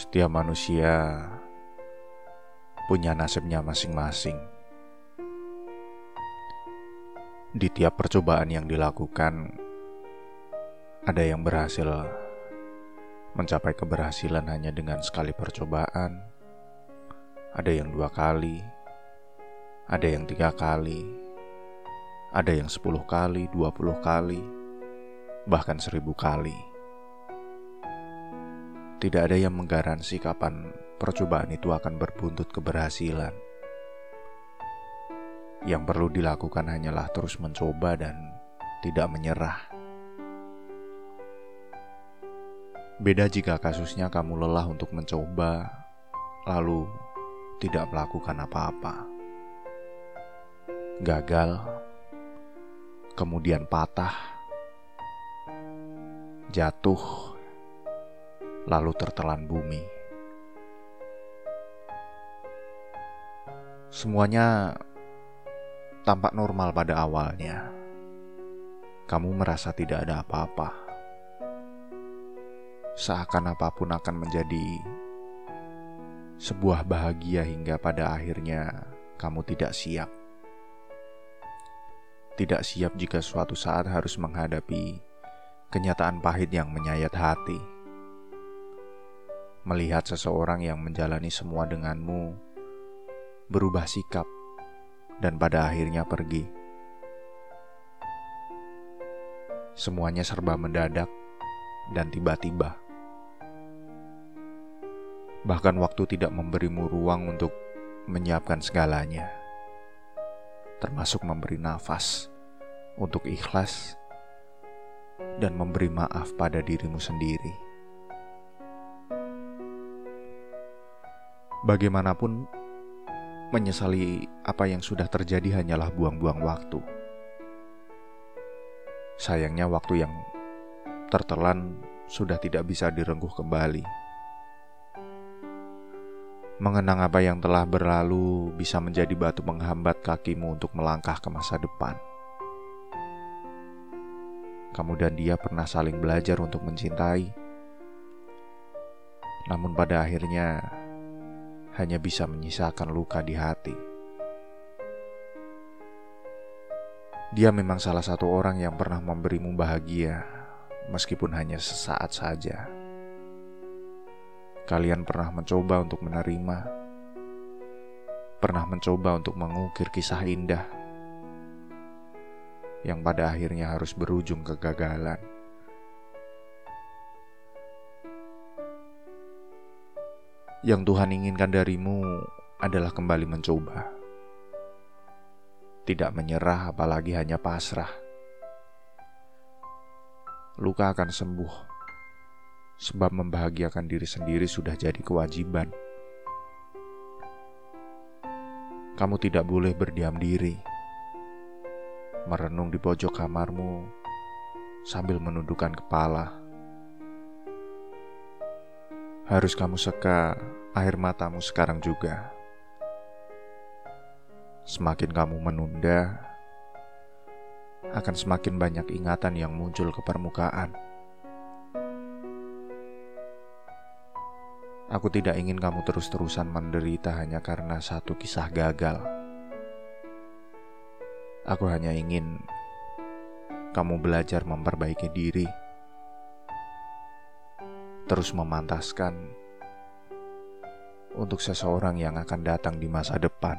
Setiap manusia punya nasibnya masing-masing. Di tiap percobaan yang dilakukan, ada yang berhasil mencapai keberhasilan hanya dengan sekali percobaan, ada yang dua kali, ada yang tiga kali, ada yang sepuluh kali, dua puluh kali, bahkan seribu kali. Tidak ada yang menggaransi kapan percobaan itu akan berbuntut keberhasilan. Yang perlu dilakukan hanyalah terus mencoba dan tidak menyerah. Beda jika kasusnya kamu lelah untuk mencoba, lalu tidak melakukan apa-apa. Gagal, kemudian patah, jatuh, lalu tertelan bumi. Semuanya tampak normal pada awalnya. Kamu merasa tidak ada apa-apa. Seakan apa pun akan menjadi sebuah bahagia hingga pada akhirnya kamu tidak siap. Tidak siap jika suatu saat harus menghadapi kenyataan pahit yang menyayat hati melihat seseorang yang menjalani semua denganmu berubah sikap dan pada akhirnya pergi. Semuanya serba mendadak dan tiba-tiba. Bahkan waktu tidak memberimu ruang untuk menyiapkan segalanya, termasuk memberi nafas untuk ikhlas dan memberi maaf pada dirimu sendiri. Bagaimanapun, menyesali apa yang sudah terjadi hanyalah buang-buang waktu. Sayangnya, waktu yang tertelan sudah tidak bisa direngguh kembali. Mengenang apa yang telah berlalu bisa menjadi batu menghambat kakimu untuk melangkah ke masa depan. Kamu dan dia pernah saling belajar untuk mencintai, namun pada akhirnya hanya bisa menyisakan luka di hati. Dia memang salah satu orang yang pernah memberimu bahagia, meskipun hanya sesaat saja. Kalian pernah mencoba untuk menerima, pernah mencoba untuk mengukir kisah indah yang pada akhirnya harus berujung kegagalan. Yang Tuhan inginkan darimu adalah kembali mencoba, tidak menyerah, apalagi hanya pasrah. Luka akan sembuh, sebab membahagiakan diri sendiri sudah jadi kewajiban. Kamu tidak boleh berdiam diri, merenung di pojok kamarmu sambil menundukkan kepala harus kamu seka air matamu sekarang juga. Semakin kamu menunda, akan semakin banyak ingatan yang muncul ke permukaan. Aku tidak ingin kamu terus-terusan menderita hanya karena satu kisah gagal. Aku hanya ingin kamu belajar memperbaiki diri terus memantaskan untuk seseorang yang akan datang di masa depan.